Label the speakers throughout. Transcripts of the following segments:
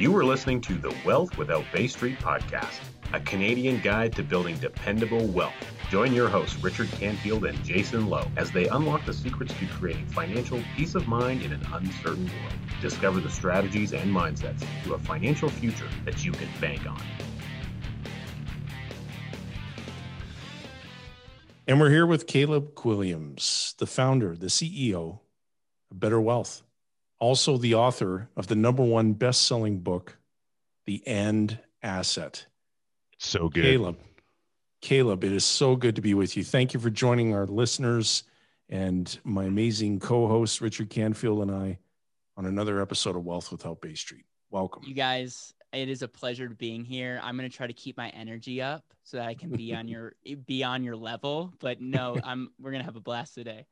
Speaker 1: You are listening to the Wealth Without Bay Street podcast, a Canadian guide to building dependable wealth. Join your hosts, Richard Canfield and Jayson Lowe, as they unlock the secrets to creating financial peace of mind in an uncertain world. Discover the strategies and mindsets to a financial future that you can bank on.
Speaker 2: And we're here with Caleb Guilliams, the founder, the CEO of Better Wealth also the author of the number one best-selling book, The AND Asset.
Speaker 3: So good.
Speaker 2: Caleb. Caleb, it is so good to be with you. Thank you for joining our listeners and my amazing co-host Richard Canfield and I on another episode of Wealth Without Bay Street. Welcome.
Speaker 4: You guys, it is a pleasure to being here. I'm going to try to keep my energy up so that I can be on your be on your level, but no, I'm we're going to have a blast today.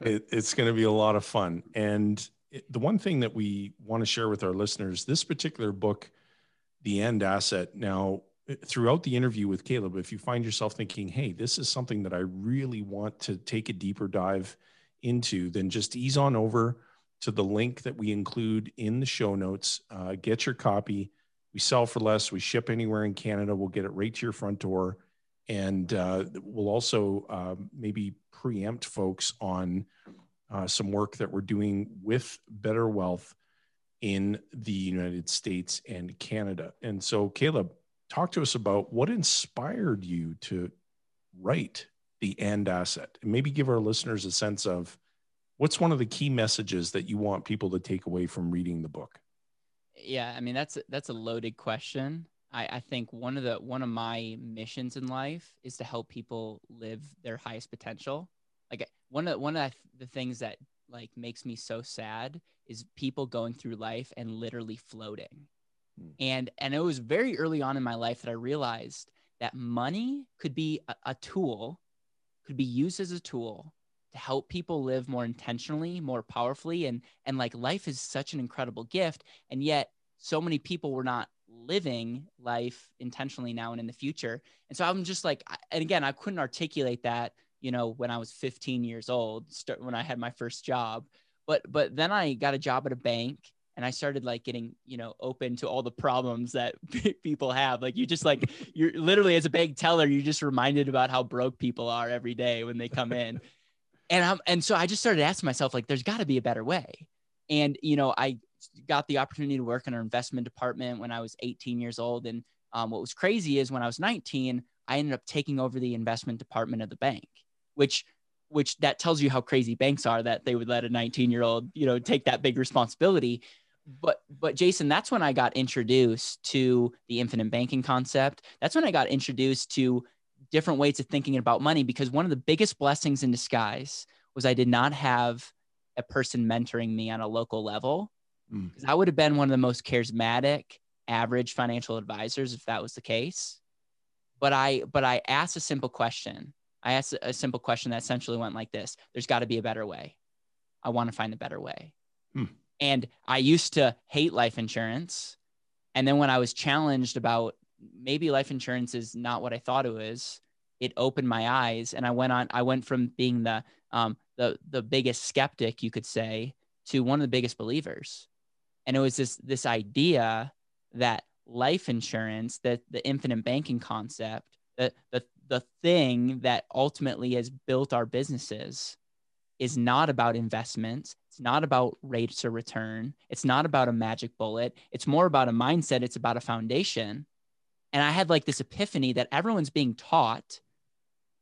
Speaker 2: it, it's going to be a lot of fun. And the one thing that we want to share with our listeners this particular book the and asset now uh, throughout the interview with caleb if you find yourself thinking hey this is something that i really want to take a deeper dive into then just ease on over to the link that we include in the show notes. Uh, get your copy. We sell for less. We ship anywhere in canada. We'll get it right to your front door. And uh, we'll also uh, maybe preempt folks on uh, some work that we're doing with Better Wealth in the United States and Canada. And so, Caleb, talk to us about what inspired you to write the and asset. And maybe give our listeners a sense of what's one of the key messages that you want people to take away from reading the book?
Speaker 4: Yeah i mean that's that's a loaded question. I, I think one of the one of my missions in life is to help people live their highest potential like one of one of the things that like makes me so sad is people going through life and literally floating. Mm. And and it was very early on in my life that I realized that money could be a, a tool, could be used as a tool to help people live more intentionally, more powerfully and and like life is such an incredible gift and yet so many people were not living life intentionally now and in the future. And so I'm just like and again, I couldn't articulate that you know, when I was 15 years old, start, when I had my first job. But but then I got a job at a bank and I started like getting, you know, open to all the problems that people have. Like you just like you're literally as a bank teller, you're just reminded about how broke people are every day when they come in. and I'm and so I just started asking myself, like, there's got to be a better way. And you know, I got the opportunity to work in our investment department when I was 18 years old. And um, what was crazy is when I was 19, I ended up taking over the investment department of the bank which which that tells you how crazy banks are that they would let a 19 year old you know take that big responsibility. But but jayson that's when i got introduced to the infinite banking concept. That's when i got introduced to different ways of thinking about money because one of the biggest blessings in disguise was i did not have a person mentoring me on a local level because mm. i would have been one of the most charismatic average financial advisors if that was the case. But i but i asked a simple question I asked a simple question that essentially went like this There's got to be a better way. I want to find a better way. Hmm. And I used to hate life insurance. And then when I was challenged about maybe life insurance is not what I thought it was, it opened my eyes. And I went on, I went from being the, um, the, the biggest skeptic, you could say, to one of the biggest believers. And it was this, this idea that life insurance, that the infinite banking concept, the, the, the thing that ultimately has built our businesses is not about investments. It's not about rates of return. It's not about a magic bullet. It's more about a mindset. It's about a foundation. And I had like this epiphany that everyone's being taught,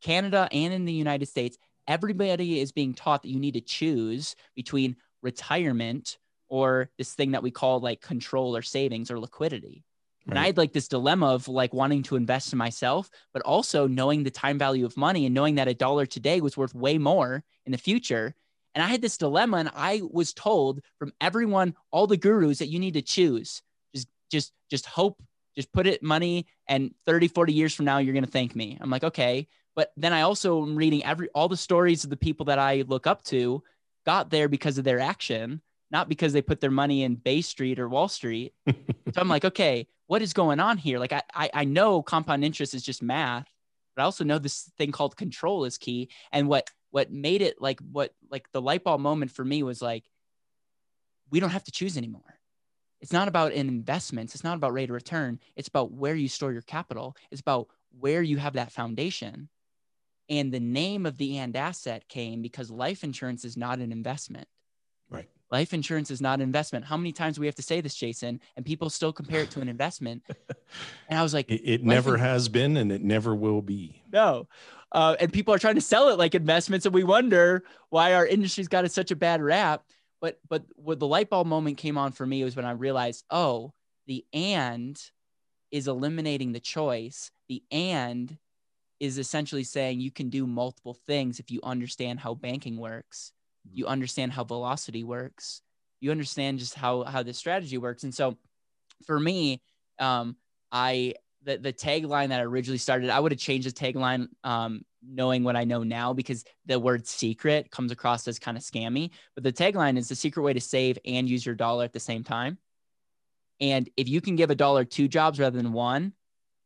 Speaker 4: Canada and in the United States, everybody is being taught that you need to choose between retirement or this thing that we call like control or savings or liquidity. And I had like this dilemma of like wanting to invest in myself, but also knowing the time value of money and knowing that a dollar today was worth way more in the future. And I had this dilemma, and I was told from everyone, all the gurus, that you need to choose. Just, just, just hope, just put it money, and 30, 40 years from now, you're going to thank me. I'm like, okay. But then I also am reading every all the stories of the people that I look up to got there because of their action, not because they put their money in Bay Street or Wall Street. so I'm like, okay, what is going on here? Like I, I, I know compound interest is just math, but I also know this thing called control is key. And what what made it like what like the light bulb moment for me was like, we don't have to choose anymore. it's not about investments. It's not about rate of return. It's about where you store your capital. It's about where you have that foundation. And the name of the and asset came because life insurance is not an investment.
Speaker 2: Right.
Speaker 4: Life insurance is not an investment. How many times do we have to say this, Jayson? And people still compare it to an investment. And I was like,
Speaker 2: it, it never in- has been and it never will be.
Speaker 4: No. Uh, and people are trying to sell it like investments. And we wonder why our industry's got such a bad rap. But but what the light bulb moment came on for me was when I realized, oh, the and is eliminating the choice. The and is essentially saying you can do multiple things if you understand how banking works you understand how velocity works you understand just how how the strategy works and so for me um i the, the tagline that I originally started, I would have changed the tagline um, knowing what I know now because the word secret comes across as kind of scammy. But the tagline is the secret way to save and use your dollar at the same time. And if you can give a dollar two jobs rather than one,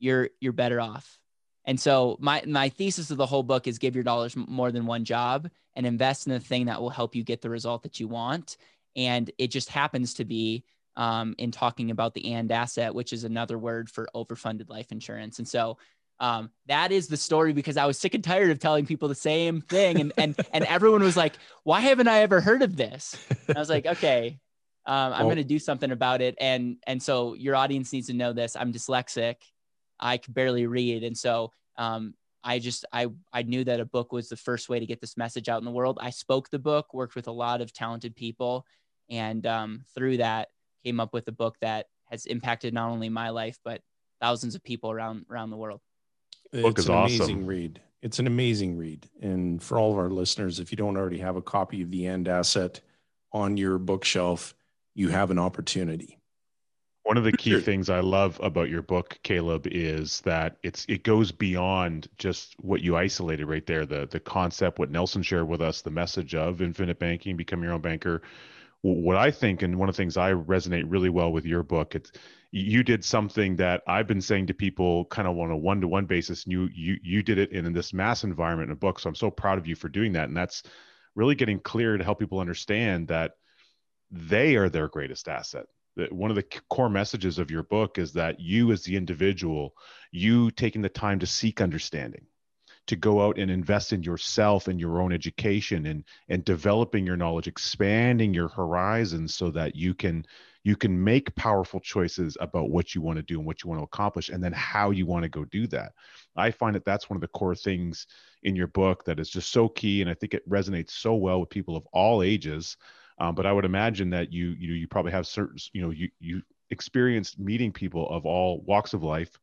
Speaker 4: you're you're better off. And so my my thesis of the whole book is give your dollars more than one job and invest in the thing that will help you get the result that you want. And it just happens to be um, in talking about the and asset, which is another word for overfunded life insurance. And so um, that is the story because I was sick and tired of telling people the same thing, and and and everyone was like, "Why haven't I ever heard of this?" And I was like, "Okay, um, I'm well, going to do something about it." And and so your audience needs to know this. I'm dyslexic. I could barely read. And so um, I just I I knew that a book was the first way to get this message out in the world. I spoke the book, worked with a lot of talented people, and um, through that came up with a book that has impacted not only my life but thousands of people around around the world.
Speaker 2: The book it's is an awesome. amazing read. It's an amazing read, and for all of our listeners, if you don't already have a copy of the AND Asset on your bookshelf, you have an opportunity.
Speaker 3: One of the key things I love about your book, Caleb, is that it's it goes beyond just what you isolated right there. The the concept, what Nelson shared with us, the message of infinite banking, become your own banker. What I think, and one of the things I resonate really well with your book, it's you did something that I've been saying to people kind of on a one to one basis, and you you you did it in, in this mass environment in a book. So I'm so proud of you for doing that, and that's really getting clear to help people understand that they are their greatest asset one of the core messages of your book is that you as the individual you taking the time to seek understanding to go out and invest in yourself and your own education and and developing your knowledge expanding your horizons so that you can you can make powerful choices about what you want to do and what you want to accomplish and then how you want to go do that. I find that that's one of the core things in your book that is just so key and i think it resonates so well with people of all ages um, but I would imagine that you you you probably have certain you know you you experienced meeting people of all walks of life,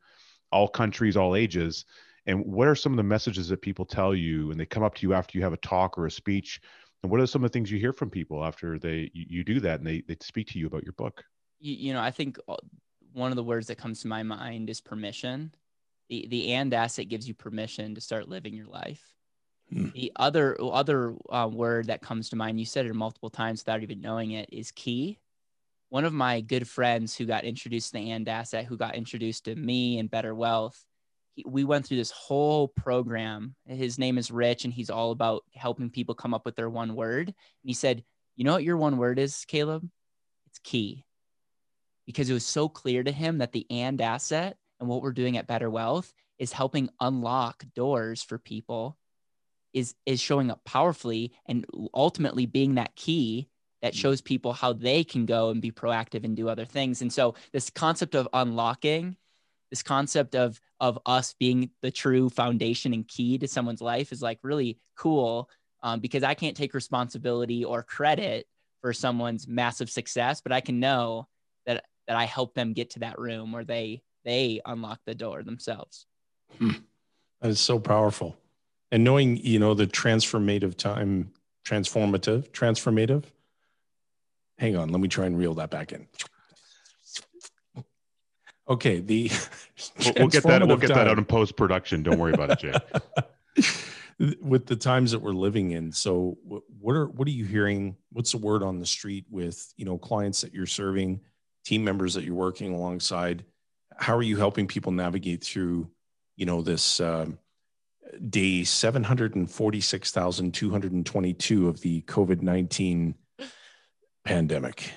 Speaker 3: all countries, all ages. And what are some of the messages that people tell you and they come up to you after you have a talk or a speech? And what are some of the things you hear from people after they you, you do that and they they speak to you about your book?
Speaker 4: You, you know, I think uh, one of the words that comes to my mind is permission. The the and asset gives you permission to start living your life. Hmm. The other other uh, word that comes to mind, you said it multiple times without even knowing it, is key. One of my good friends who got introduced to the and asset, who got introduced to me and Better Wealth, he, we went through this whole program. His name is Rich, and he's all about helping people come up with their one word. And he said, "You know what your one word is, Caleb? It's key." Because it was so clear to him that the and asset and what we're doing at Better Wealth is helping unlock doors for people is is showing up powerfully and ultimately being that key that mm. shows people how they can go and be proactive and do other things. And so this concept of unlocking, this concept of of us being the true foundation and key to someone's life is like really cool um, because I can't take responsibility or credit for someone's massive success, but I can know that that I help them get to that room where they they unlock the door themselves.
Speaker 2: Hmm. That is so powerful and knowing you know the transformative time transformative transformative hang on let me try and reel that back in. Okay the
Speaker 3: we'll, we'll get that we'll get time. that out in post production don't worry about it jay
Speaker 2: with the times that we're living in so what are what are you hearing? What's the word on the street with you know clients that you're serving team members that you're working alongside? How are you helping people navigate through you know this um, day 746,222 of the COVID 19 pandemic.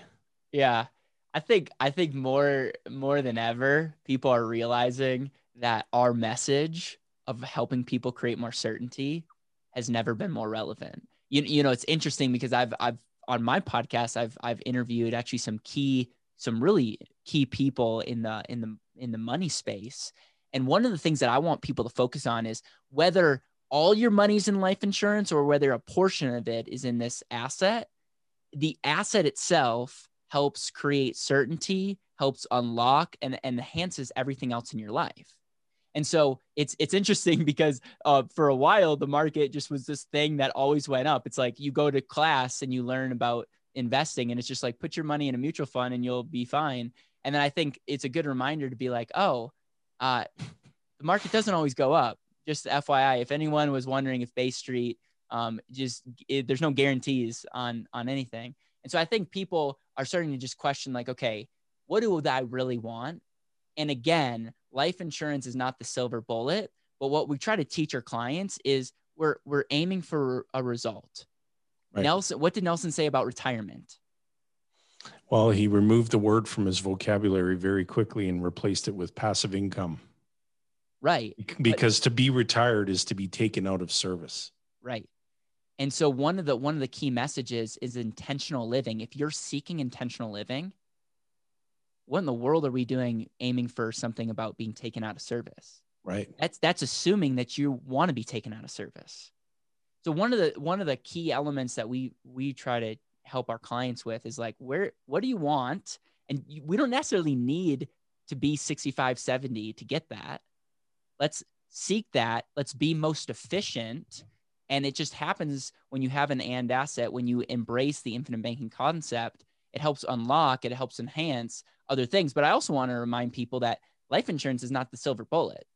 Speaker 4: Yeah. I think I think more more than ever, people are realizing that our message of helping people create more certainty has never been more relevant. You, you know, it's interesting because I've I've on my podcast I've I've interviewed actually some key some really key people in the in the in the money space. And one of the things that I want people to focus on is whether all your money's in life insurance or whether a portion of it is in this asset, the asset itself helps create certainty, helps unlock and, and enhances everything else in your life. And so it's it's interesting because uh, for a while the market just was this thing that always went up. It's like you go to class and you learn about investing, and it's just like put your money in a mutual fund and you'll be fine. And then I think it's a good reminder to be like, oh, uh, the market doesn't always go up. Just FYI, if anyone was wondering if Bay Street, um, just it, there's no guarantees on on anything. And so I think people are starting to just question like, okay, what do I really want? And again, life insurance is not the silver bullet, but what we try to teach our clients is we're we're aiming for a result. Right. Nelson, what did Nelson say about retirement?
Speaker 2: Well, he removed the word from his vocabulary very quickly and replaced it with passive income.
Speaker 4: Right.
Speaker 2: Because but, to be retired is to be taken out of service.
Speaker 4: Right. And so one of the one of the key messages is intentional living. If you're seeking intentional living, what in the world are we doing aiming for something about being taken out of service?
Speaker 2: Right.
Speaker 4: That's that's assuming that you want to be taken out of service. So one of the one of the key elements that we we try to help our clients with is like where what do you want? And we don't necessarily need to be 65 70 to get that. Let's seek that. Let's be most efficient and it just happens when you have an and asset, when you embrace the infinite banking concept, it helps unlock, it helps enhance other things. But I also want to remind people that life insurance is not the silver bullet.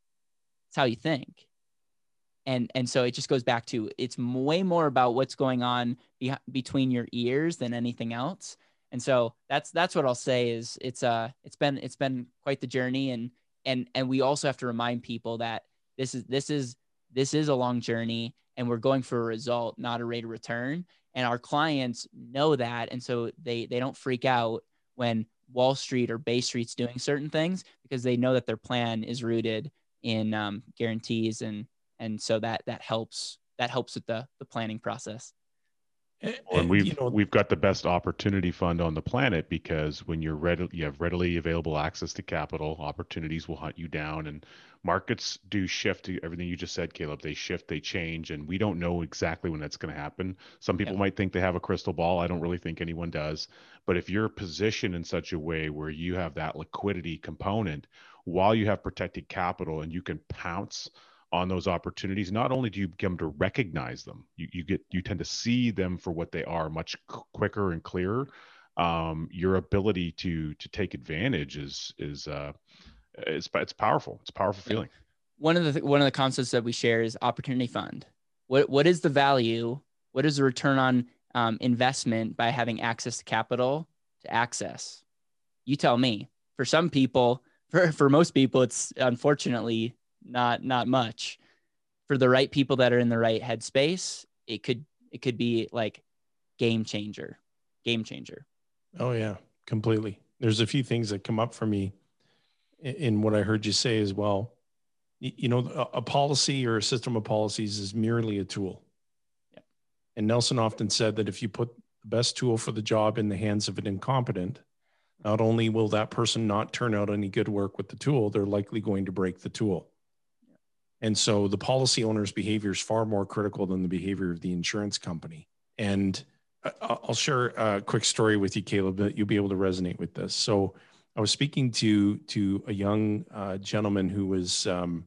Speaker 4: It's how you think. And, and so it just goes back to it's way more about what's going on be- between your ears than anything else. And so that's that's what I'll say is it's uh it's been it's been quite the journey and and and we also have to remind people that this is this is this is a long journey and we're going for a result, not a rate of return. And our clients know that. And so they, they don't freak out when Wall Street or Bay Street's doing certain things because they know that their plan is rooted in um, guarantees. And, and so that, that helps, that helps with the, the planning process.
Speaker 3: And we've you know, we've got the best opportunity fund on the planet because when you're ready, you have readily available access to capital. Opportunities will hunt you down, and markets do shift everything you just said caleb they shift they change and we don't know exactly when that's going to happen some people yeah. might think they have a crystal ball i don't really think anyone does but if you're positioned in such a way where you have that liquidity component while you have protected capital and you can pounce on those opportunities not only do you come to recognize them you, you get you tend to see them for what they are much quicker and clearer um, your ability to to take advantage is is uh, it's it's powerful. It's a powerful feeling.
Speaker 4: One of the one of the concepts that we share is opportunity fund. What what is the value? What is the return on um, investment by having access to capital to access? You tell me. For some people, for for most people, it's unfortunately not not much. For the right people that are in the right headspace, it could it could be like game changer, game changer.
Speaker 2: Oh yeah, completely. There's a few things that come up for me in what I heard you say as well. You know, a policy or a system of policies is merely a tool. Yeah. And Nelson often said that if you put the best tool for the job in the hands of an incompetent, not only will that person not turn out any good work with the tool, they're likely going to break the tool. And so the policy owner's behavior is far more critical than the behavior of the insurance company. And I'll share a quick story with you, Caleb, that you'll be able to resonate with this. So I was speaking to to a young uh, gentleman who was um,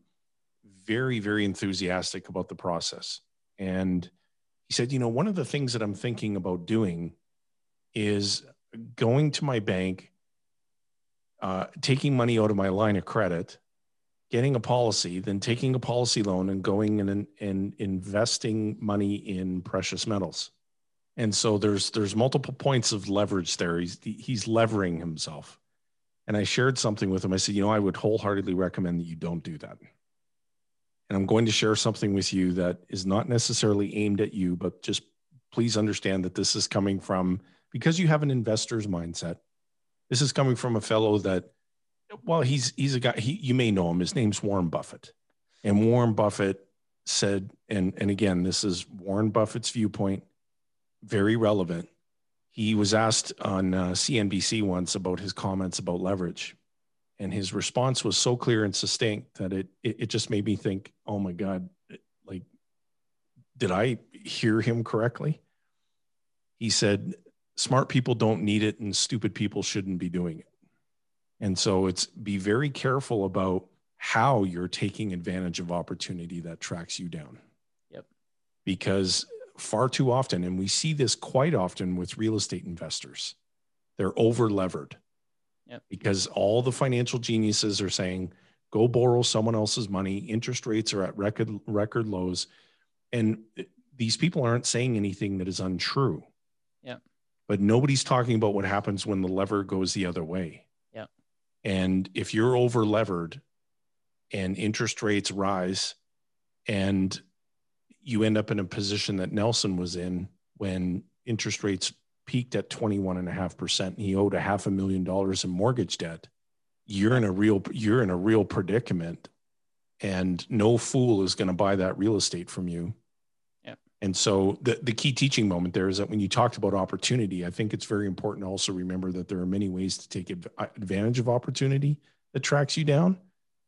Speaker 2: very very enthusiastic about the process, and he said, "You know, one of the things that I'm thinking about doing is going to my bank, uh, taking money out of my line of credit." Getting a policy, then taking a policy loan and going and, and investing money in precious metals and so there's there's multiple points of leverage there he's he's levering himself and I shared something with him. I said, you know, I would wholeheartedly recommend that you don't do that. And I'm going to share something with you that is not necessarily aimed at you, but just please understand that this is coming from because you have an investor's mindset. This is coming from a fellow that, well, he's he's a guy. He you may know him. His name's Warren Buffett, and Warren Buffett said, and and again, this is Warren Buffett's viewpoint, very relevant. He was asked on uh, CNBC once about his comments about leverage, and his response was so clear and succinct that it it, it just made me think, oh my god, like, did I hear him correctly? He said, smart people don't need it and stupid people shouldn't be doing it. And so it's be very careful about how you're taking advantage of opportunity that tracks you down.
Speaker 4: Yep.
Speaker 2: Because far too often, and we see this quite often with real estate investors, they're over levered.
Speaker 4: Yep.
Speaker 2: Because all the financial geniuses are saying, go borrow someone else's money. Interest rates are at record record lows. And these people aren't saying anything that is untrue.
Speaker 4: Yeah.
Speaker 2: But nobody's talking about what happens when the lever goes the other way. And if you're over levered and interest rates rise and you end up in a position that Nelson was in when interest rates peaked at 21.5% and he owed a half a million dollars in mortgage debt you're in a real you're in a real predicament and no fool is going to buy that real estate from you. And so the, the key teaching moment there is that when you talked about opportunity i think it's very important to also remember that there are many ways to take advantage of opportunity that tracks you down.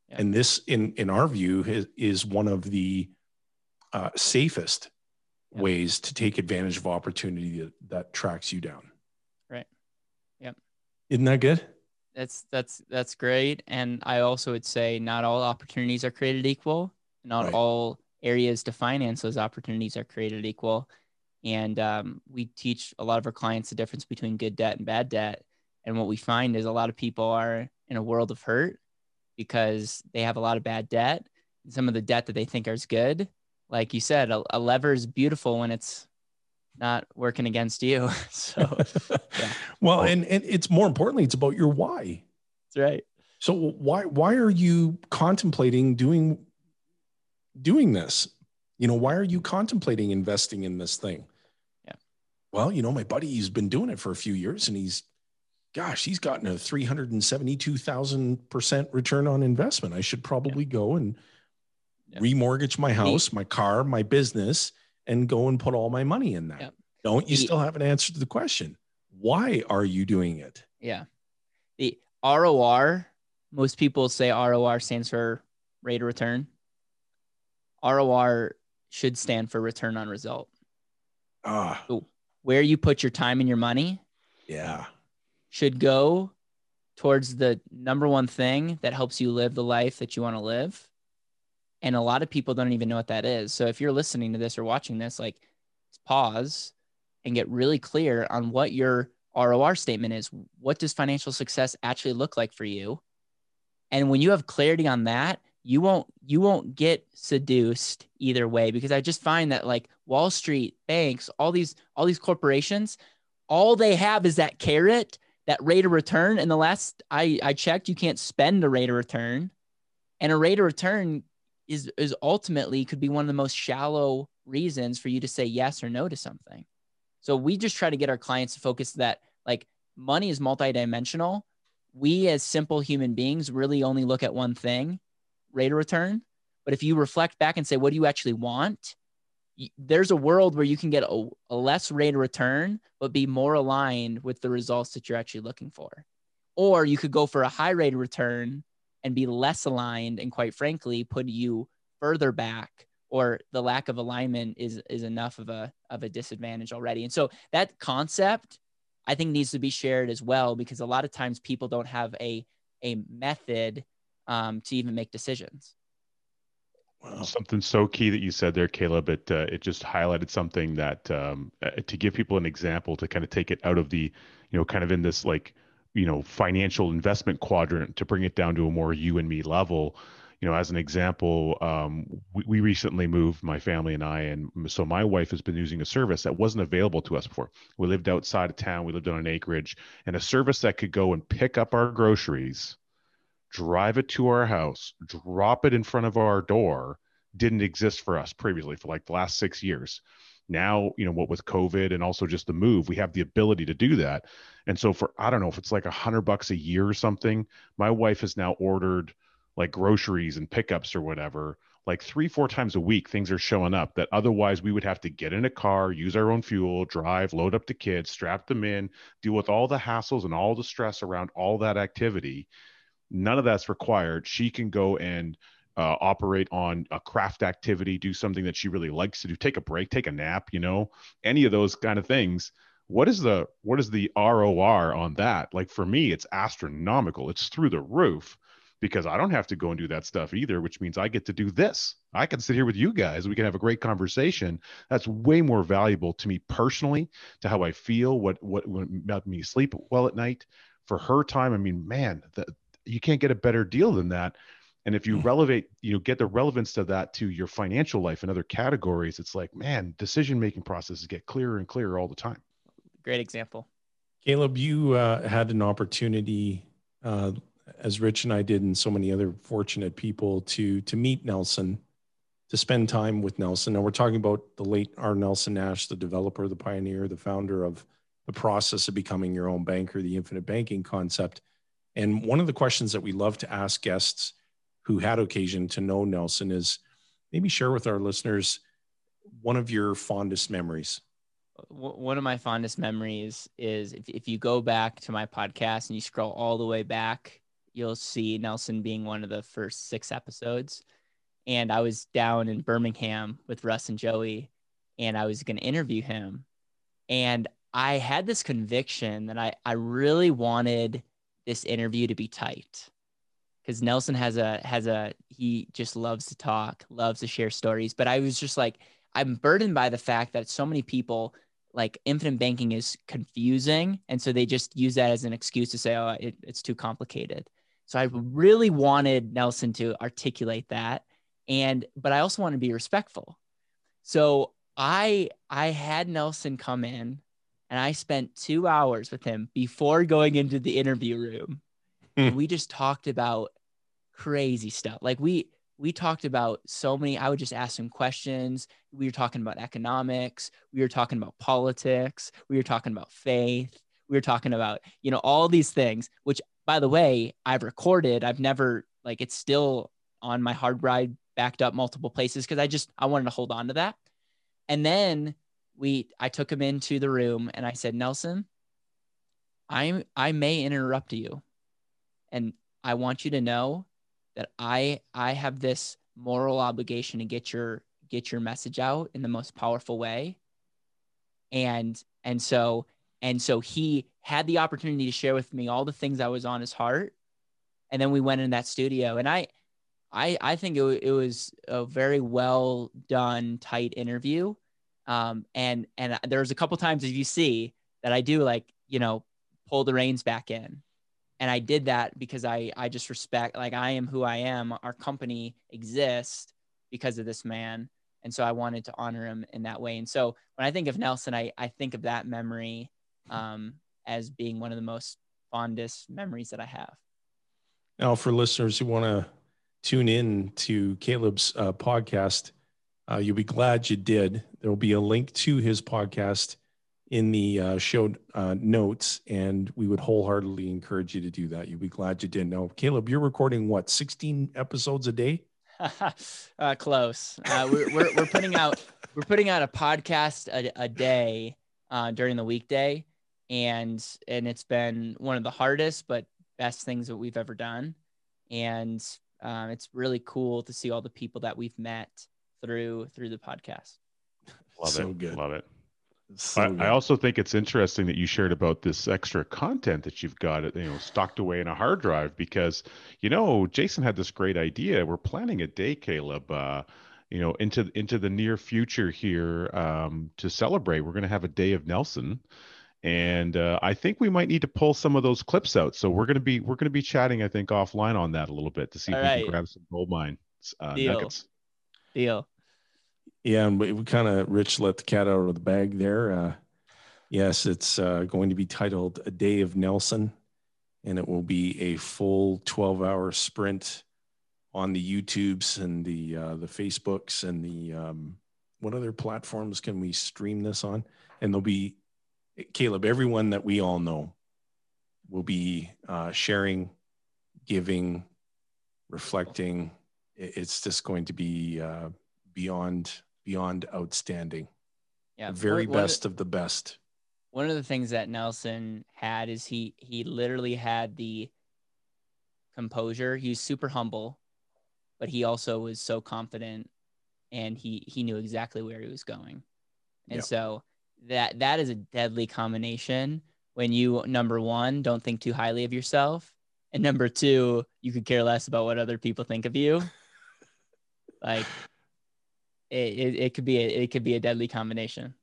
Speaker 4: Yeah.
Speaker 2: and this in in our view is, is one of the uh, safest
Speaker 4: yeah.
Speaker 2: ways to take advantage of opportunity that, that tracks you down.
Speaker 4: Right. Yep.
Speaker 2: Isn't that good?
Speaker 4: That's that's that's great. And i also would say not all opportunities are created equal. Not
Speaker 2: Right.
Speaker 4: all areas to finance those opportunities are created equal. And um, we teach a lot of our clients the difference between good debt and bad debt. And what we find is a lot of people are in a world of hurt because they have a lot of bad debt. Some of the debt that they think is good like you said a, a lever is beautiful when it's not working against you. So Yeah.
Speaker 2: well and and it's more importantly it's about your why.
Speaker 4: That's right.
Speaker 2: So why why are you contemplating doing doing this? You know, why are you contemplating investing in this thing?
Speaker 4: Yeah.
Speaker 2: Well, you know, my buddy he's been doing it for a few years and he's gosh, he's gotten a 372,000% return on investment. I should probably go and
Speaker 4: Yeah.
Speaker 2: remortgage my house, my car, my business and go and put all my money in that.
Speaker 4: Yeah.
Speaker 2: Don't you still have an answer to the question? Why are you doing it?
Speaker 4: Yeah. The ROR, most people say ROR stands for rate of return. ROR should stand for return on result.
Speaker 2: Ah,
Speaker 4: Where you put your time and your money
Speaker 2: yeah.
Speaker 4: should go towards the number one thing that helps you live the life that you want to live. And a lot of people don't even know what that is. So if you're listening to this or watching this, like pause and get really clear on what your ROR statement is. What does financial success actually look like for you? And when you have clarity on that, you won't you won't get seduced either way because I just find that like Wall Street, banks, all these all these corporations, all they have is that carrot, that rate of return. And the last I I checked, you can't spend a rate of return. And a rate of return is is ultimately could be one of the most shallow reasons for you to say yes or no to something. So we just try to get our clients to focus that like money is multidimensional. We as simple human beings really only look at one thing, rate of return. But if you reflect back and say, what do you actually want? There's a world where you can get a, a less rate of return, but be more aligned with the results that you're actually looking for. Or you could go for a high rate of return and be less aligned and quite frankly put you further back or the lack of alignment is is enough of a of a disadvantage already and so that concept i think needs to be shared as well because a lot of times people don't have a a method um, to even make decisions
Speaker 2: Wow.
Speaker 3: Something so key that you said there, Caleb. It uh, it just highlighted something that um, uh, to give people an example to kind of take it out of the, you know, kind of in this like, you know, financial investment quadrant to bring it down to a more you and me level. You know, as an example, um, we, we recently moved, my family and I, and so my wife has been using a service that wasn't available to us before. We lived outside of town, we lived on an acreage, and a service that could go and pick up our groceries drive it to our house, drop it in front of our door didn't exist for us previously for like the last six years. now you know what with covid and also just the move we have the ability to do that and so for i don't know if it's like a hundred bucks a year or something my wife has now ordered like groceries and pickups or whatever like three four times a week things are showing up that otherwise we would have to get in a car use our own fuel drive load up the kids strap them in deal with all the hassles and all the stress around all that activity none of that's required she can go and uh, operate on a craft activity, do something that she really likes to do, take a break, take a nap, you know, any of those kind of things. What is the what is the ROR on that? Like for me, it's astronomical. It's through the roof because I don't have to go and do that stuff either, which means I get to do this. I can sit here with you guys. We can have a great conversation. That's way more valuable to me personally, to how I feel, what what what me sleep well at night. For her time, I mean, man, the, you can't get a better deal than that. And if you mm. relevate you know get the relevance of that to your financial life and other categories it's like man decision making processes get clearer and clearer all the time.
Speaker 4: Great example.
Speaker 2: Caleb you uh, had an opportunity uh, as rich and i did and so many other fortunate people to to meet nelson to spend time with nelson. And we're talking about the late r. Nelson nash the developer the pioneer the founder of the process of becoming your own banker the infinite banking concept and one of the questions that we love to ask guests who had occasion to know Nelson is maybe share with our listeners one of your fondest memories.
Speaker 4: One of my fondest memories is if, if you go back to my podcast and you scroll all the way back, you'll see Nelson being one of the first six episodes. And I was down in Birmingham with Russ and Joey, and I was going to interview him. And I had this conviction that I, I really wanted this interview to be tight because Nelson has a has a he just loves to talk, loves to share stories. But I was just like, I'm burdened by the fact that so many people like infinite banking is confusing, and so they just use that as an excuse to say, oh, it, it's too complicated. So I really wanted Nelson to articulate that, and but I also want to be respectful. So I I had Nelson come in, and I spent two hours with him before going into the interview room. Hmm. And we just talked about crazy stuff. Like we we talked about so many. I would just ask him questions. We were talking about economics. We were talking about politics. We were talking about faith. We were talking about you know all these things. Which by the way, I've recorded. I've never like it's still on my hard drive backed up multiple places because I just I wanted to hold on to that. And then we I took him into the room and I said, Nelson, I'm I may interrupt you. And I want you to know that I I have this moral obligation to get your get your message out in the most powerful way. And and so and so he had the opportunity to share with me all the things that was on his heart. And then we went in that studio and I I I think it, it was a very well done tight interview. Um, and and there's a couple times as you see that I do like you know pull the reins back in. And i did that because i i just respect like i am who i am. Our company exists because of this man. And so i wanted to honor him in that way. And so when i think of nelson i i think of that memory um, as being one of the most fondest memories that i have.
Speaker 2: Now for listeners who want to tune in to caleb's uh, podcast uh, you'll be glad you did there will be a link to his podcast in the uh, show uh, notes, and we would wholeheartedly encourage you to do that. You'll be glad you did. Now, Caleb, you're recording what, 16 episodes a day?
Speaker 4: uh, close. Uh, we're, we're, we're, putting out we're putting out a podcast a, a day uh, during the weekday, and and it's been one of the hardest but best things that we've ever done, and um, it's really cool to see all the people that we've met through through the podcast.
Speaker 3: Love so it. Good. Love it. So I, I, also think it's interesting that you shared about this extra content that you've got, you know, stocked away in a hard drive because, you know, Jayson had this great idea. We're planning a day, Caleb, uh, you know, into into the near future here um, to celebrate. We're going to have a day of Nelson, and uh, I think we might need to pull some of those clips out. So we're going to be we're going to be chatting, I think, offline on that a little bit to see All if right. we can grab some gold mine uh, nuggets.
Speaker 4: Deal.
Speaker 2: Yeah, and we, we kind of Rich let the cat out of the bag there. Uh, yes, it's uh, going to be titled "A Day of Nelson," and it will be a full twelve-hour sprint on the YouTubes and the uh, the Facebooks and the um, what other platforms can we stream this on? And there'll be Caleb, everyone that we all know will be uh, sharing, giving, reflecting. It's just going to be uh, beyond beyond outstanding.
Speaker 4: Yeah,
Speaker 2: the very
Speaker 4: one- one
Speaker 2: best of the best.
Speaker 4: one of the things that Nelson had is he he literally had the composure. He was super humble, but he also was so confident and he he knew exactly where he was going. And
Speaker 2: Yep.
Speaker 4: so that that is a deadly combination when you number 1 don't think too highly of yourself and number 2 you could care less about what other people think of you. Like it, it, it could be a, it could be a deadly combination.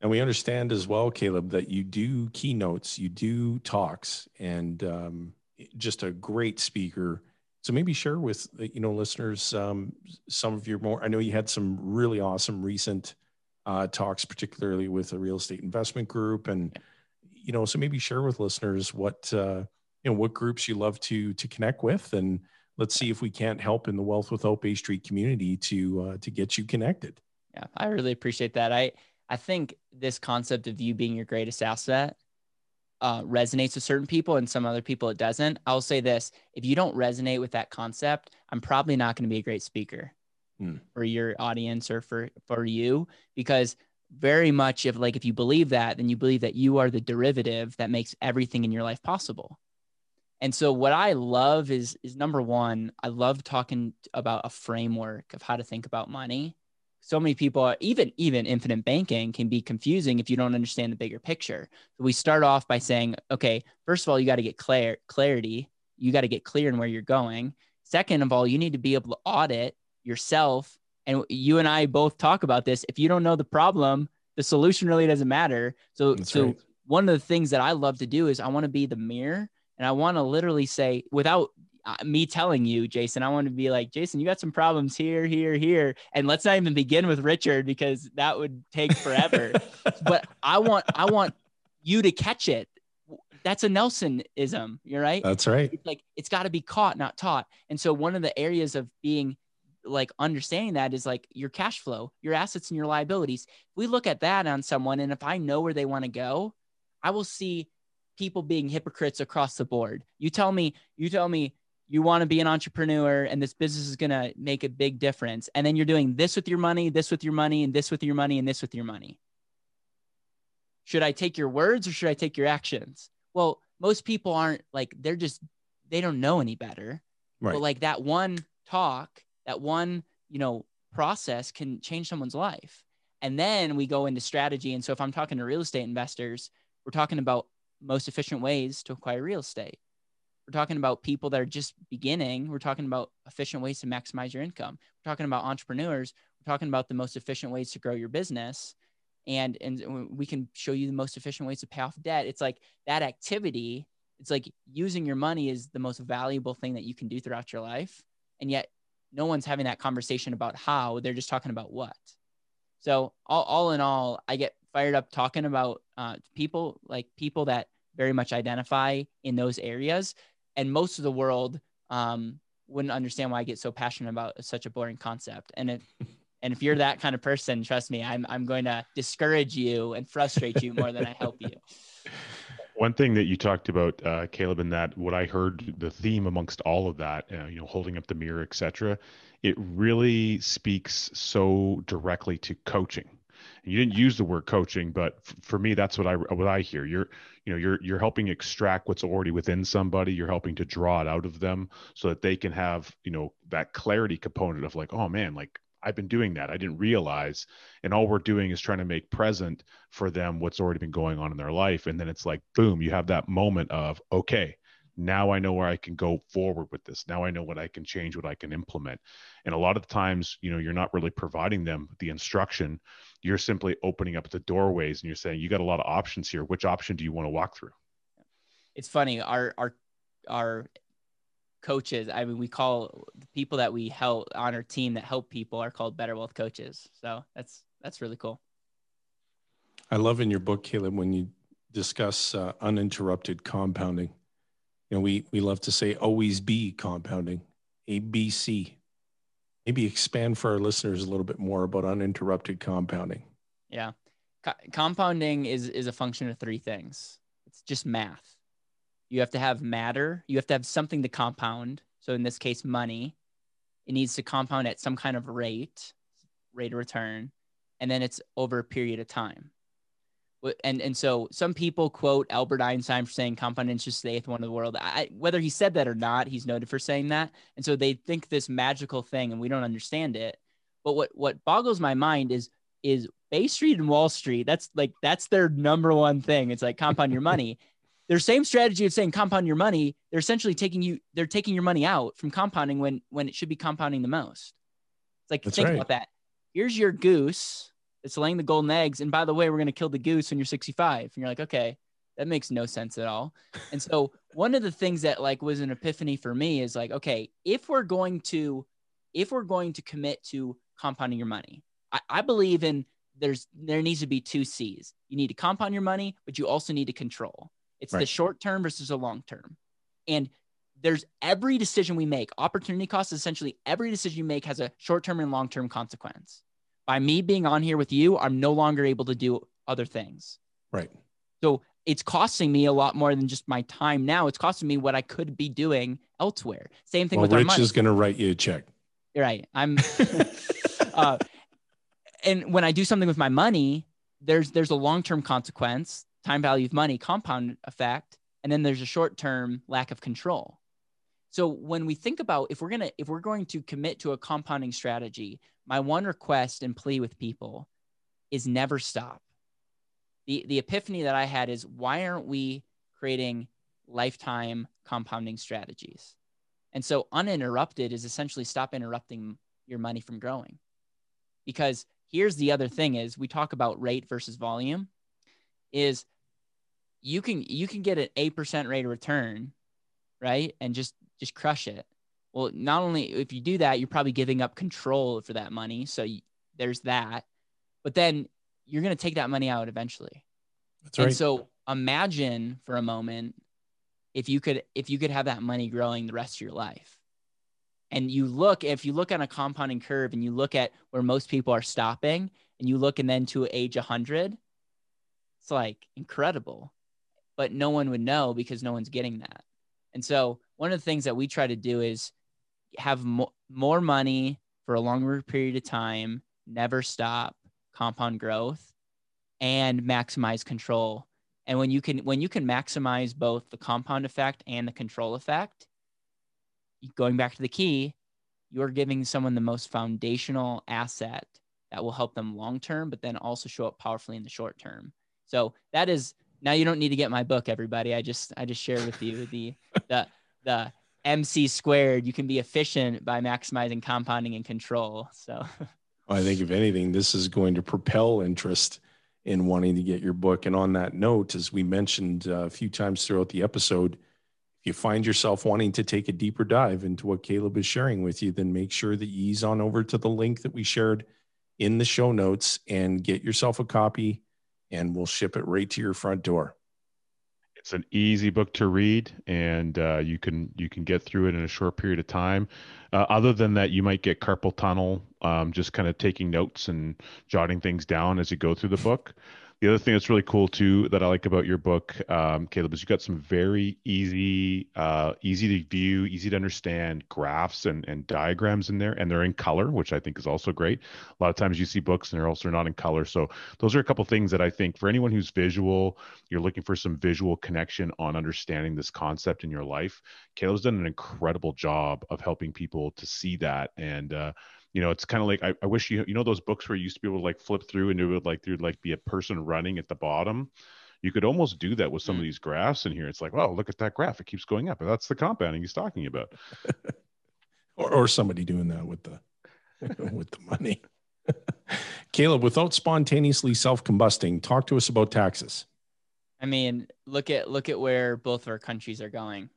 Speaker 2: And we understand as well, Caleb, that you do keynotes, you do talks, and um, just a great speaker. So maybe share with you know listeners um, some of your more. I know you had some really awesome recent uh, talks, particularly with a real estate investment group, and you know, so maybe share with listeners what uh, you know what groups you love to to connect with, and let's see if we can't help in the Wealth Without Bay Street community to uh, to get you connected.
Speaker 4: Yeah, I really appreciate that. I I think this concept of you being your greatest asset uh, resonates with certain people, and some other people it doesn't. I'll say this: if you don't resonate with that concept, I'm probably not going to be a great speaker
Speaker 2: Hmm.
Speaker 4: for your audience or for for you, because very much if like if you believe that, then you believe that you are the derivative that makes everything in your life possible. And so what I love is is number one, I love talking about a framework of how to think about money. So many people, even even infinite banking, can be confusing if you don't understand the bigger picture. So we start off by saying, okay, first of all, you got to get clarity. You got to get clear in where you're going. Second of all, you need to be able to audit yourself. And you and I both talk about this. If you don't know the problem, the solution really doesn't matter. So
Speaker 2: That's
Speaker 4: so
Speaker 2: right.
Speaker 4: one of the things that I love to do is I want to be the mirror and I want to literally say without uh, me telling you, Jayson, I want to be like, Jayson, you got some problems here, here, here. And let's not even begin with Richard because that would take forever. but I want, I want you to catch it. That's a Nelsonism. You're right.
Speaker 2: That's right.
Speaker 4: It's like, it's got to be caught, not taught. And so one of the areas of being like understanding that is like your cash flow, your assets and your liabilities. If we look at that on someone, and if I know where they want to go, I will see people being hypocrites across the board. You tell me, you tell me you want to be an entrepreneur and this business is going to make a big difference. And then you're doing this with your money, this with your money, and this with your money, and this with your money. Should I take your words or should I take your actions? Well, most people aren't like, they're just, they don't know any better.
Speaker 2: Right.
Speaker 4: But like that one talk, that one, you know, process can change someone's life. And then we go into strategy. And so if I'm talking to real estate investors, we're talking about most efficient ways to acquire real estate. We're talking about people that are just beginning. We're talking about efficient ways to maximize your income. We're talking about entrepreneurs. We're talking about the most efficient ways to grow your business. And, and we can show you the most efficient ways to pay off debt. It's like that activity. It's like using your money is the most valuable thing that you can do throughout your life. And yet no one's having that conversation about how they're just talking about what. So all, all in all, I get fired up talking about uh, people like people that very much identify in those areas. And most of the world um, wouldn't understand why I get so passionate about such a boring concept. And if and if you're that kind of person, trust me, I'm I'm going to discourage you and frustrate you more than I help you.
Speaker 3: One thing that you talked about, uh, Caleb, and that what I heard the theme amongst all of that, uh, you know, holding up the mirror, etc. It really speaks so directly to coaching. You didn't use the word coaching, but f- for me, that's what I what I hear. You're, you know, you're you're helping extract what's already within somebody. You're helping to draw it out of them so that they can have, you know, that clarity component of like, oh man, like I've been doing that. I didn't realize. And all we're doing is trying to make present for them what's already been going on in their life. And then it's like, boom, you have that moment of, okay, now I know where I can go forward with this. Now I know what I can change, what I can implement. And a lot of times, you know, you're not really providing them the instruction. You're simply opening up the doorways and you're saying, you got a lot of options here. Which option do you want to walk through?
Speaker 4: It's funny. Our our our coaches. I mean, we call the people that we help on our team that help people are called Better Wealth coaches. So that's that's really cool.
Speaker 2: I love in your book, Caleb, when you discuss uh, uninterrupted compounding. You know, we we love to say always be compounding, ABC. Maybe expand for our listeners a little bit more about uninterrupted compounding.
Speaker 4: Yeah. Co- compounding is is a function of three things. It's just math. You have to have matter, you have to have something to compound. So in this case money. It needs to compound at some kind of rate, rate of return, and then it's over a period of time and and so some people quote Albert Einstein for saying compound interest is the eighth wonder of the world. I, whether he said that or not, he's noted for saying that, and so they think this magical thing, and we don't understand it. But what what boggles my mind is is Bay Street and Wall Street. That's like that's their number one thing. It's like compound your money. Their same strategy of saying compound your money, they're essentially taking you they're taking your money out from compounding when when it should be compounding the most. It's like
Speaker 2: That's
Speaker 4: think
Speaker 2: right.
Speaker 4: about that. Here's your goose it's laying the golden eggs. And by the way, we're going to kill the goose when you're 65. And you're like, okay, that makes no sense at all. And so one of the things that like was an epiphany for me is like, okay, if we're going to, if we're going to commit to compounding your money, I, I believe in there's, there needs to be two C's. You need to compound your money, but you also need to control. It's
Speaker 2: Right.
Speaker 4: the short term versus the long term. And there's every decision we make, opportunity cost essentially every decision you make has a short term and long term consequence by me being on here with you, I'm no longer able to do other things.
Speaker 2: Right.
Speaker 4: So it's costing me a lot more than just my time now. It's costing me what I could be doing elsewhere. Same thing
Speaker 2: Well,
Speaker 4: with our
Speaker 2: Rich
Speaker 4: money.
Speaker 2: is going to write you a check.
Speaker 4: You're right. I'm uh, and when I do something with my money, there's there's a long-term consequence, time value of money, compound effect, and then there's a short-term lack of control. So when we think about if we're gonna if we're going to commit to a compounding strategy, my one request and plea with people is never stop. The the epiphany that I had is why aren't we creating lifetime compounding strategies? And so uninterrupted is essentially stop interrupting your money from growing. Because here's the other thing is we talk about rate versus volume is you can you can get an 8% rate of return, right? And just just crush it. Well, not only if you do that, you're probably giving up control for that money. So you, there's that. But then you're going to take that money out eventually.
Speaker 2: That's
Speaker 4: And
Speaker 2: right.
Speaker 4: so imagine for a moment if you could if you could have that money growing the rest of your life. And you look if you look on a compounding curve and you look at where most people are stopping and you look and then to age 100 it's like incredible. But no one would know because no one's getting that. And so one of the things that we try to do is have mo- more money for a longer period of time, never stop, compound growth and maximize control. And when you can when you can maximize both the compound effect and the control effect, going back to the key, you're giving someone the most foundational asset that will help them long term, but then also show up powerfully in the short term. So that is now you don't need to get my book, everybody. I just I just shared with you the the the MC squared. You can be efficient by maximizing compounding and control. So
Speaker 2: I think if anything, this is going to propel interest in wanting to get your book. And on that note, as we mentioned uh, a few times throughout the episode, if you find yourself wanting to take a deeper dive into what Caleb is sharing with you, then make sure that you ease on over to the link that we shared in the show notes and get yourself a copy, and we'll ship it right to your front door.
Speaker 3: It's an easy book to read, and uh, you can you can get through it in a short period of time. Uh, other than that, you might get carpal tunnel, um, just kind of taking notes and jotting things down as you go through the book. The other thing that's really cool too that I like about your book, um, Caleb, is you got some very easy, uh, easy to view, easy to understand graphs and, and diagrams in there, and they're in color, which I think is also great. A lot of times you see books and they're also not in color. So those are a couple things that I think for anyone who's visual, you're looking for some visual connection on understanding this concept in your life. Caleb's done an incredible job of helping people to see that and. Uh, you know, it's kind of like I, I wish you you know those books where you used to be able to like flip through and it would like there'd like be a person running at the bottom. You could almost do that with some of
Speaker 4: Mm.
Speaker 3: these graphs in here. It's like, wow, look at that graph; it keeps going up. And that's the compounding he's talking about.
Speaker 2: or, or somebody doing that with the with the money. Caleb, without spontaneously self-combusting, talk to us about taxes.
Speaker 4: I mean, look at look at where both our countries are going.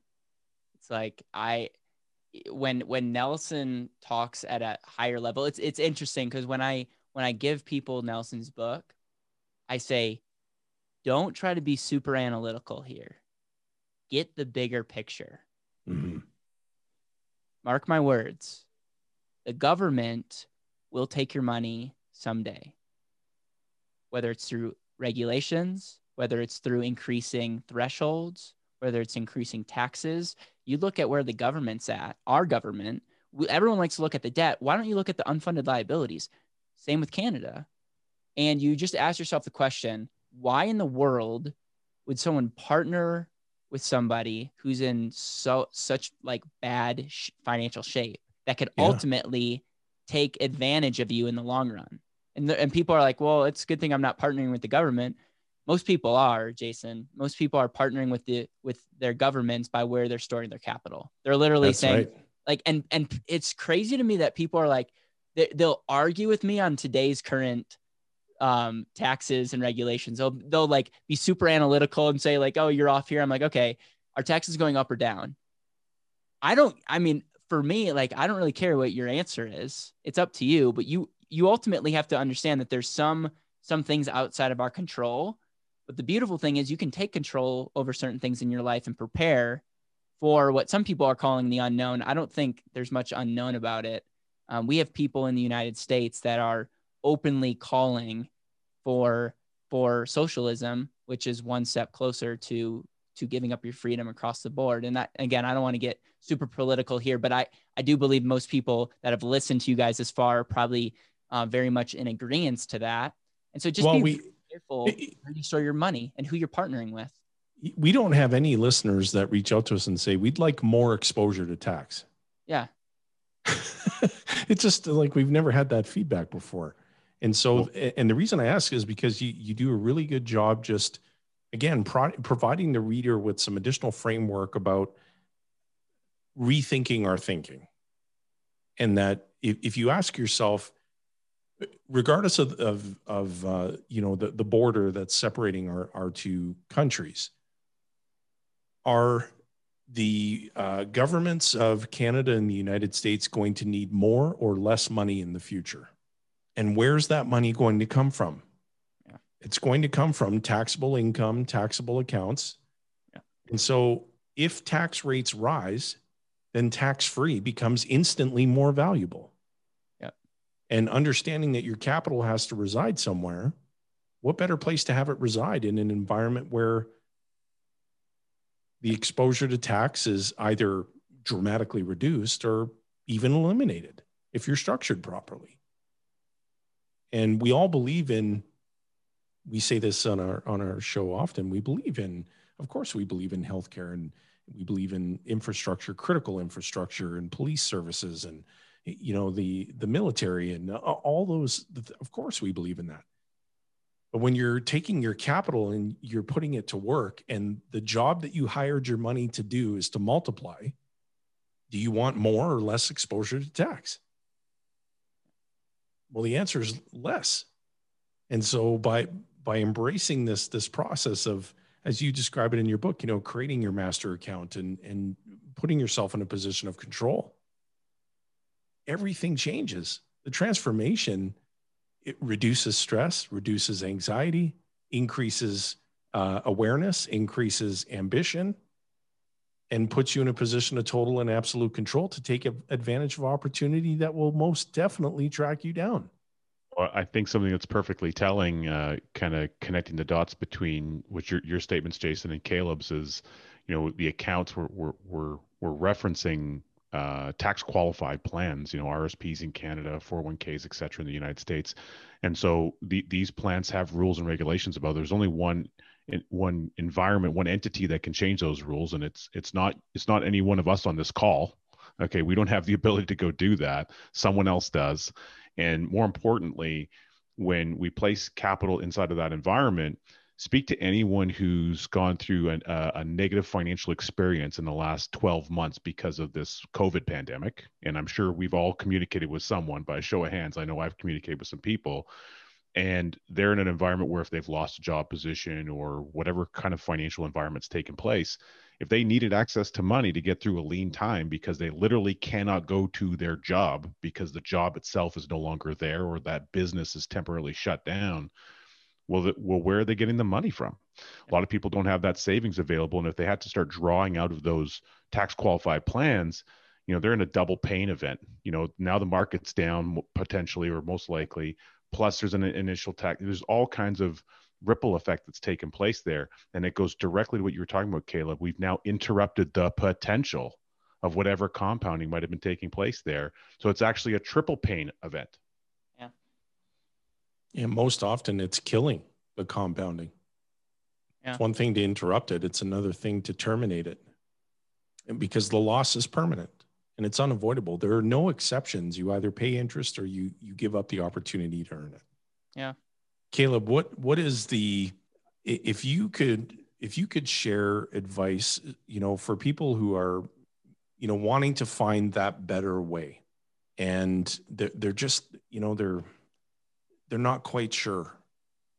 Speaker 4: It's like I when when Nelson talks at a higher level, it's it's interesting because when I when I give people Nelson's book, I say, don't try to be super analytical here. Get the bigger picture.
Speaker 2: Mhm.
Speaker 4: Mark my words. the government will take your money someday, whether it's through regulations, whether it's through increasing thresholds, whether it's increasing taxes. You look at where the government's at, our government, everyone likes to look at the debt. Why don't you look at the unfunded liabilities? Same with Canada. And you just ask yourself the question why in the world would someone partner with somebody who's in so such like bad sh- financial shape that could yeah. ultimately take advantage of you in the long run? And, the, and people are like, well, it's a good thing I'm not partnering with the government. Most people are, Jayson. Most people are partnering with the with their governments by where they're storing their capital. They're literally That's saying, right. like, and and it's crazy to me that people are like, they, they'll argue with me on today's current um, taxes and regulations. They'll they'll like be super analytical and say like, oh, you're off here. I'm like, okay, are taxes going up or down? I don't. I mean, for me, like, I don't really care what your answer is. It's up to you. But you you ultimately have to understand that there's some some things outside of our control. But the beautiful thing is you can take control over certain things in your life and prepare for what some people are calling the unknown. I don't think there's much unknown about it. Um, we have people in the United States that are openly calling for for socialism, which is one step closer to to giving up your freedom across the board. And that again, I don't want to get super political here, but I I do believe most people that have listened to you guys this far are probably uh, very much in agreement to that. And so just well, be we, careful where you store your money and who you're partnering with.
Speaker 2: We don't have any listeners that reach out to us and say we'd like more exposure to tax.
Speaker 4: Yeah.
Speaker 2: it's just like we've never had that feedback before. And so, and the reason I ask is because you, you do a really good job just, again, pro- providing the reader with some additional framework about rethinking our thinking. And that if, if you ask yourself, regardless of, of, of uh, you know, the, the border that's separating our, our two countries, are the uh, governments of Canada and the United States going to need more or less money in the future? And where's that money going to come from? Yeah. It's going to come from taxable income, taxable accounts. Yeah. And so if tax rates rise, then tax free becomes instantly more valuable. And understanding that your capital has to reside somewhere, what better place to have it reside in an environment where the exposure to tax is either dramatically reduced or even eliminated if you're structured properly? And we all believe in we say this on our on our show often we believe in of course we believe in healthcare and we believe in infrastructure critical infrastructure and police services and you know the the military and uh, all those of course we believe in that but when you're taking your capital and you're putting it to work and the job that you hired your money to do is to multiply do you want more or less exposure to tax well, the answer is less. And so by by embracing this this process of as you describe it in your book, you know, creating your master account and and putting yourself in a position of control, everything changes. The transformation it reduces stress, reduces anxiety, increases uh, awareness, increases ambition, and puts you in a position of total and absolute control to take advantage of opportunity that will most definitely track you down.
Speaker 3: Well, I think something that's perfectly telling, uh, kind of connecting the dots between what your your statements, Jayson, and Caleb's is, you know, the accounts were were were, were referencing uh, tax qualified plans, you know, RSPs in Canada, 401ks, et cetera, in the United States. And so the, these plans have rules and regulations about there's only one one environment, one entity that can change those rules, and it's it's not it's not any one of us on this call. Okay, we don't have the ability to go do that. Someone else does, and more importantly, when we place capital inside of that environment, speak to anyone who's gone through an, uh, a negative financial experience in the last 12 months because of this COVID pandemic. And I'm sure we've all communicated with someone by a show of hands. I know I've communicated with some people and they're in an environment where if they've lost a job position or whatever kind of financial environment's taken place if they needed access to money to get through a lean time because they literally cannot go to their job because the job itself is no longer there or that business is temporarily shut down well, the, well where are they getting the money from? A lot of people don't have that savings available and if they had to start drawing out of those tax qualified plans you know they're in a double pain event. You know now the market's down potentially or most likely plus there's an initial tax there's all kinds of ripple effect that's taken place there and it goes directly to what you were talking about caleb. We've now interrupted the potential of whatever compounding might have been taking place there. So it's actually a triple pain event
Speaker 2: and most often it's killing the compounding yeah. it's one thing to interrupt it it's another thing to terminate it and because the loss is permanent and it's unavoidable. There are no exceptions. You either pay interest or you you give up the opportunity to earn it.
Speaker 4: Yeah.
Speaker 2: Caleb, what what is the if you could if you could share advice, you know, for people who are you know wanting to find that better way and they're, they're just you know they're they're not quite sure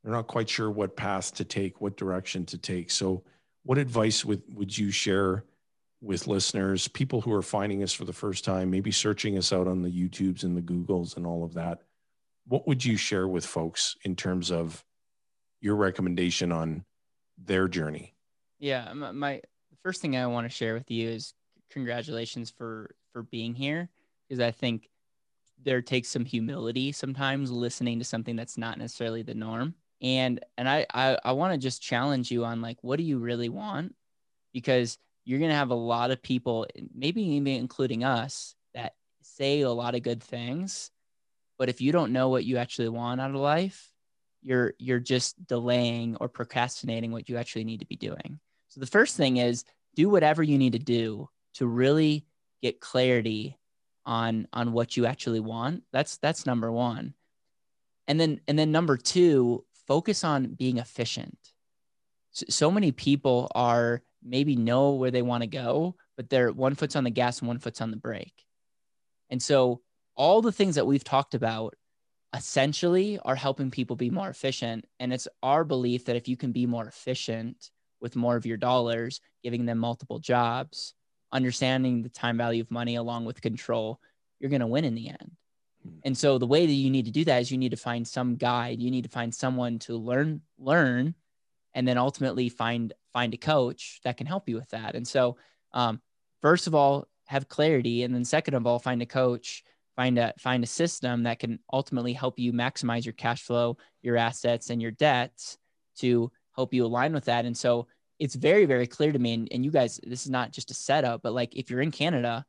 Speaker 2: they're not quite sure what path to take what direction to take so what advice would would you share with listeners, people who are finding us for the first time, maybe searching us out on the YouTubes and the Googles and all of that. What would you share with folks in terms of your recommendation on their journey?
Speaker 4: Yeah, my, first thing I want to share with you is congratulations for for being here because I think there takes some humility sometimes listening to something that's not necessarily the norm. And and I I, I want to just challenge you on like what do you really want? Because you're going to have a lot of people, maybe even including us, that say a lot of good things. But if you don't know what you actually want out of life, you're you're just delaying or procrastinating what you actually need to be doing. So the first thing is do whatever you need to do to really get clarity on on what you actually want. That's that's number 1. And then and then number 2, focus on being efficient. So, so many people are maybe know where they want to go, but they're one foot's on the gas and one foot's on the brake. And so all the things that we've talked about essentially are helping people be more efficient. And it's our belief that if you can be more efficient with more of your dollars, giving them multiple jobs, understanding the time value of money along with control, you're going to win in the end. Hmm. And so the way that you need to do that is you need to find some guide, you need to find someone to learn learn and then ultimately find find a coach that can help you with that and so um, first of all have clarity and then second of all find a coach find a find a system that can ultimately help you maximize your cash flow your assets and your debts to help you align with that and so it's very very clear to me and, and you guys this is not just a setup but like if you're in canada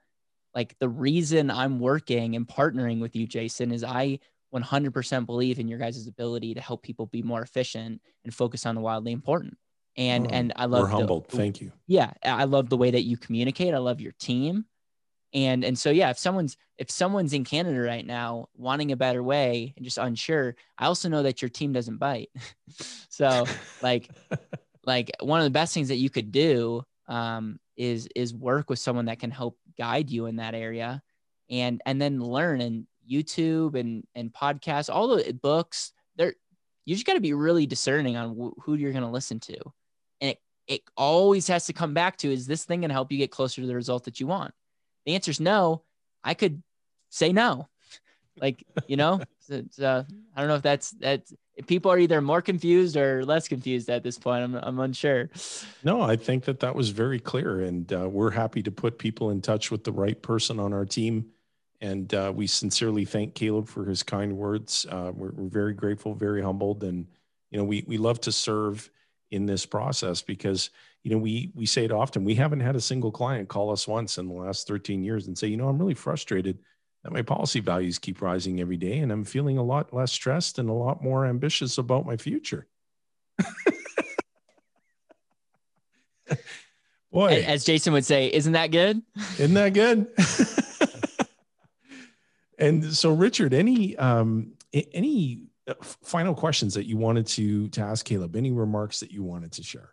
Speaker 4: like the reason i'm working and partnering with you jayson is i 100% believe in your guys' ability to help people be more efficient and focus on the wildly important. And oh, and I love
Speaker 2: we're humbled. Thank you.
Speaker 4: Yeah, I love the way that you communicate. I love your team. And and so yeah, if someone's if someone's in Canada right now wanting a better way and just unsure, I also know that your team doesn't bite. so like like one of the best things that you could do um, is is work with someone that can help guide you in that area and and then learn and YouTube and and podcasts, all the books. There, you just got to be really discerning on wh- who you're going to listen to, and it it always has to come back to: is this thing going to help you get closer to the result that you want? The answer is no. I could say no, like you know. so, so I don't know if that's that's people are either more confused or less confused at this point. I'm I'm unsure.
Speaker 2: No, I think that that was very clear, and uh, we're happy to put people in touch with the right person on our team and uh, we sincerely thank Caleb for his kind words. Uh, we're, we're, very grateful, very humbled, and you know we we love to serve in this process because you know we we say it often. We haven't had a single client call us once in the last 13 years and say, you know, I'm really frustrated that my policy values keep rising every day, and I'm feeling a lot less stressed and a lot more ambitious about my future.
Speaker 4: Boy, as Jayson would say, isn't that good?
Speaker 2: Isn't that good? And so, Richard, any um, any uh, final questions that you wanted to to ask Caleb? Any remarks that you wanted to share?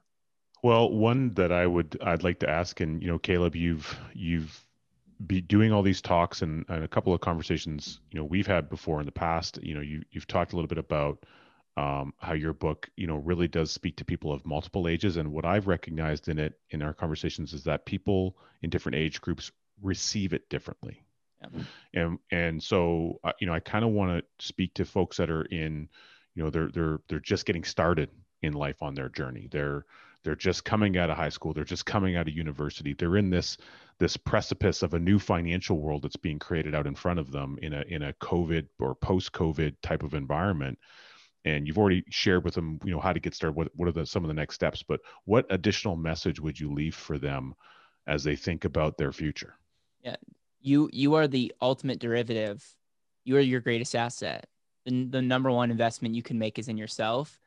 Speaker 3: Well, one that I would I'd like to ask, and you know, Caleb, you've you've be doing all these talks and, and a couple of conversations you know we've had before in the past. You know, you you've talked a little bit about um, how your book you know really does speak to people of multiple ages, and what I've recognized in it in our conversations is that people in different age groups receive it differently. And and so uh, you know i kind of want to speak to folks that are in you know they're they're they're just getting started in life on their journey. They're they're just coming out of high school. They're just coming out of university. They're in this this precipice of a new financial world that's being created out in front of them in a in a covid or post covid type of environment. And you've already shared with them you know how to get started what, what are the some of the next steps but what additional message would you leave for them as they think about their future?
Speaker 4: Yeah. You you are the ultimate derivative. You are your greatest asset. The, the number one investment you can make is in yourself.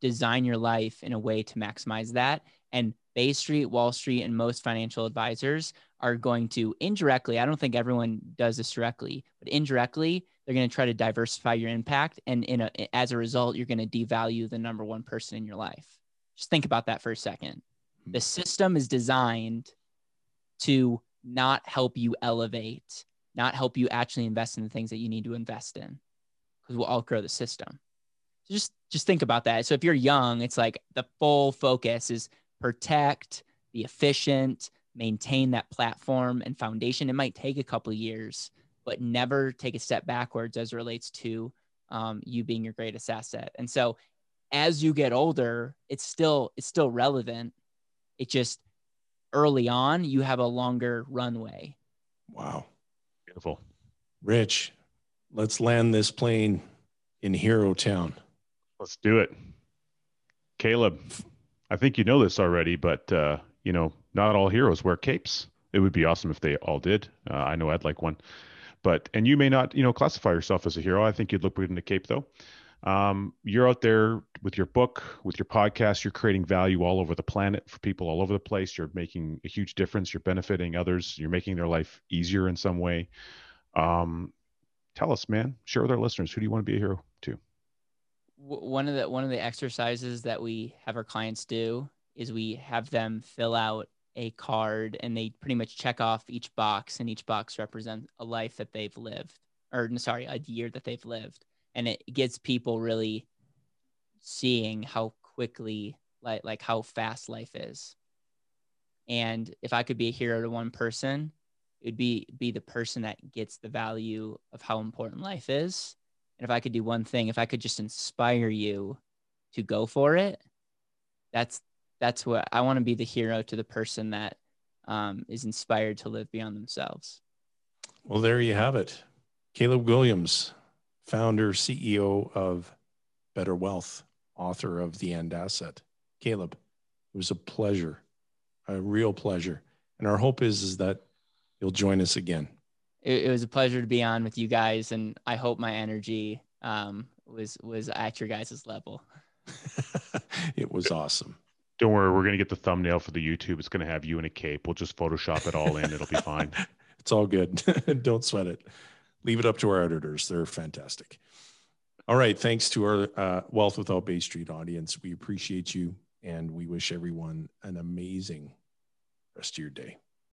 Speaker 4: Design your life in a way to maximize that and bay street wall street and most financial advisors are going to indirectly i don't think everyone does this directly but indirectly they're going to try to diversify your impact. And in a, as a result you're going to devalue the number one person in your life. Just think about that for a second. The hmm. system is designed to not help you elevate not help you actually invest in the things that you need to invest in because we'll outgrow the system. So just just think about that. So if you're young it's like the full focus is protect be efficient maintain that platform and foundation it might take a couple of years but never take a step backwards as it relates to um, you being your greatest asset. And so as you get older, it's still it's still relevant. It just early on you have a longer runway.
Speaker 2: Wow.
Speaker 3: Beautiful.
Speaker 2: Rich, let's land this plane in Hero Town.
Speaker 3: Let's do it. Caleb, I think you know this already, but uh, you know, not all heroes wear capes. It would be awesome if they all did. Uh, I know I'd like one. But and you may not you know classify yourself as a hero. I think you'd look good in a cape though. Um, you're out there with your book with your podcast. You're creating value all over the planet for people all over the place. You're making a huge difference. You're benefiting others. You're making their life easier in some way. Um, tell us man. Share with our listeners. Who do you want to be a hero to
Speaker 4: one of the one of the exercises that we have our clients do is we have them fill out a card and they pretty much check off each box and each box represents a life that they've lived or sorry a year that they've lived. And it gets people really seeing how quickly like like how fast life is. And if i could be a hero to one person it would be be the person that gets the value of how important life is and if i could do one thing if i could just inspire you to go for it that's that's what I want to be the hero to the person that um, is inspired to live beyond themselves.
Speaker 2: Well, there you have it. Caleb Guilliams, founder, CEO of Better Wealth, author of The AND Asset. Caleb, it was a pleasure, a real pleasure. And our hope is, is that you'll join us again.
Speaker 4: It, it was a pleasure to be on with you guys. And I hope my energy um, was, was at your guys' level.
Speaker 2: it was awesome.
Speaker 3: Don't worry, we're gonna get the thumbnail for the YouTube. It's gonna have you in a cape. We'll just Photoshop it all in. It'll be fine.
Speaker 2: it's all good. Don't sweat it. Leave it up to our editors. They're fantastic. All right. Thanks to our uh, Wealth Without Bay Street audience. We appreciate you and we wish everyone an amazing rest of your day.